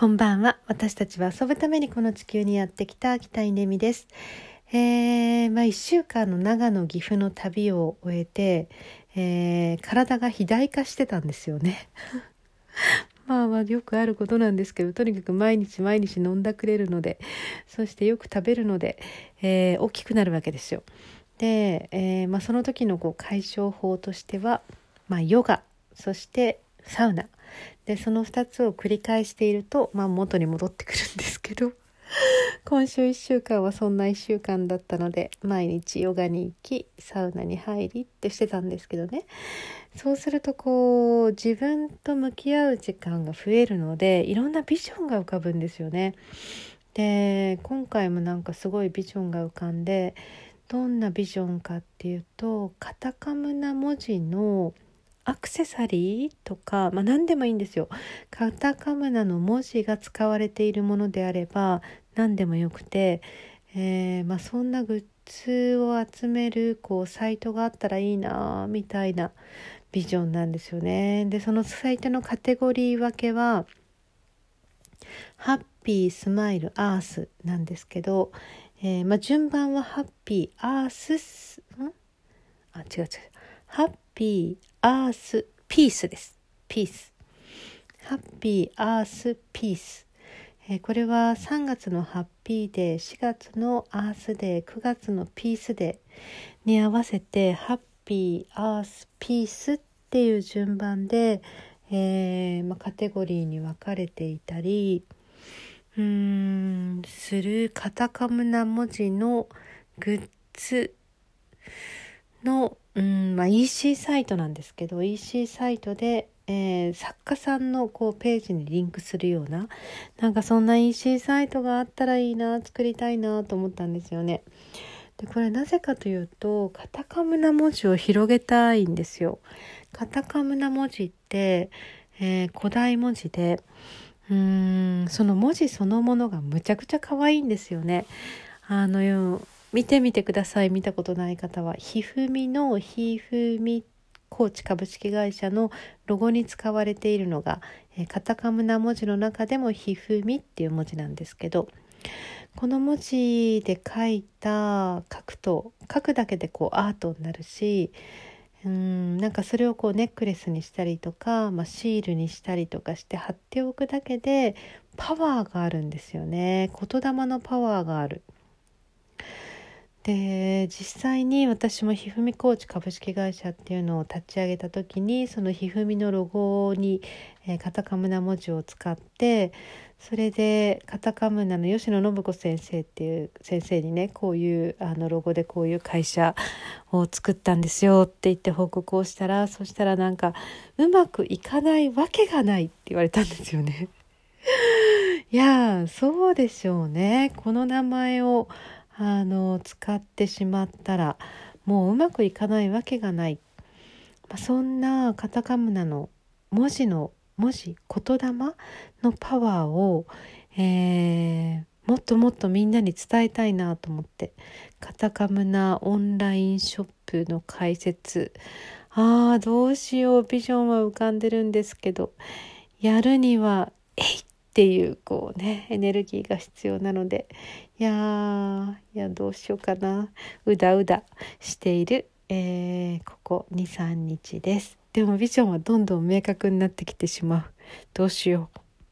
こんばんは。私たちは遊ぶためにこの地球にやってきた北井ねみです。えー、まあ一週間の長野岐阜の旅を終えて、えー、体が肥大化してたんですよね。まあまあよくあることなんですけど、とにかく毎日毎日飲んだくれるので、そしてよく食べるので、えー、大きくなるわけですよ。で、えー、まあ、その時のこう解消法としては、まあ、ヨガ、そしてサウナ。でその2つを繰り返していると、まあ、元に戻ってくるんですけど 今週1週間はそんな1週間だったので毎日ヨガに行きサウナに入りってしてたんですけどねそうするとこう自分と向き合う時間が増えるのでいろんなビジョンが浮かぶんですよね。で今回もなんかすごいビジョンが浮かんでどんなビジョンかっていうとカタカムな文字の「アクセサリーとか、まあ、何でもいいんですよ。カタカムナの文字が使われているものであれば何でもよくて、えー、まあ、そんなグッズを集めるこうサイトがあったらいいなみたいなビジョンなんですよね。でそのサイトのカテゴリー分けはハッピースマイルアースなんですけど、えー、まあ、順番はハッピーアースん？あ違う違うハッピーアースピースです。ピース。ハッピーアースピース。え、これは3月のハッピーデー、4月のアースデー、9月のピースデーに合わせてハッピーアースピースっていう順番で、えー、まあ、カテゴリーに分かれていたりうーんするカタカムな文字のグッズまあ、EC サイトなんですけど EC サイトで、えー、作家さんのこうページにリンクするようななんかそんな EC サイトがあったらいいな作りたいなと思ったんですよね。でこれなぜかというとカタカムな文字を広げたいんですよ。カタカムな文字って、えー、古代文字でうーんその文字そのものがむちゃくちゃ可愛いんですよね。あの見てみてください見たことない方はひふみのひふみ高知株式会社のロゴに使われているのが、カタカムな文字の中でもひふみっていう文字なんですけどこの文字で書いた書くと書くだけでこうアートになるしうんなんかそれをこうネックレスにしたりとか、まあ、シールにしたりとかして貼っておくだけでパワーがあるんですよね言霊のパワーがある。で実際に私もひふみコーチ株式会社っていうのを立ち上げた時にそのひふみのロゴに、えー、カタカムナ文字を使ってそれでカタカムナの吉野信子先生っていう先生にねこういうあのロゴでこういう会社を作ったんですよって言って報告をしたらそしたらなんかうまくいかないわけがないって言われたんですよね。いやそうでしょうねこの名前をあの使ってしまったらもううまくいかないわけがない、まあ、そんなカタカムナの文字の文字言霊のパワーを、えー、もっともっとみんなに伝えたいなと思ってカタカムナオンラインショップの開設ああどうしよう。ビジョンは浮かんでるんですけどやるにはえいっっていうこうねエネルギーが必要なので。いやいやどうしようかな。うだうだしている、えー、ここ23日です。でもビジョンはどんどん明確になってきてしまう。どうしよう。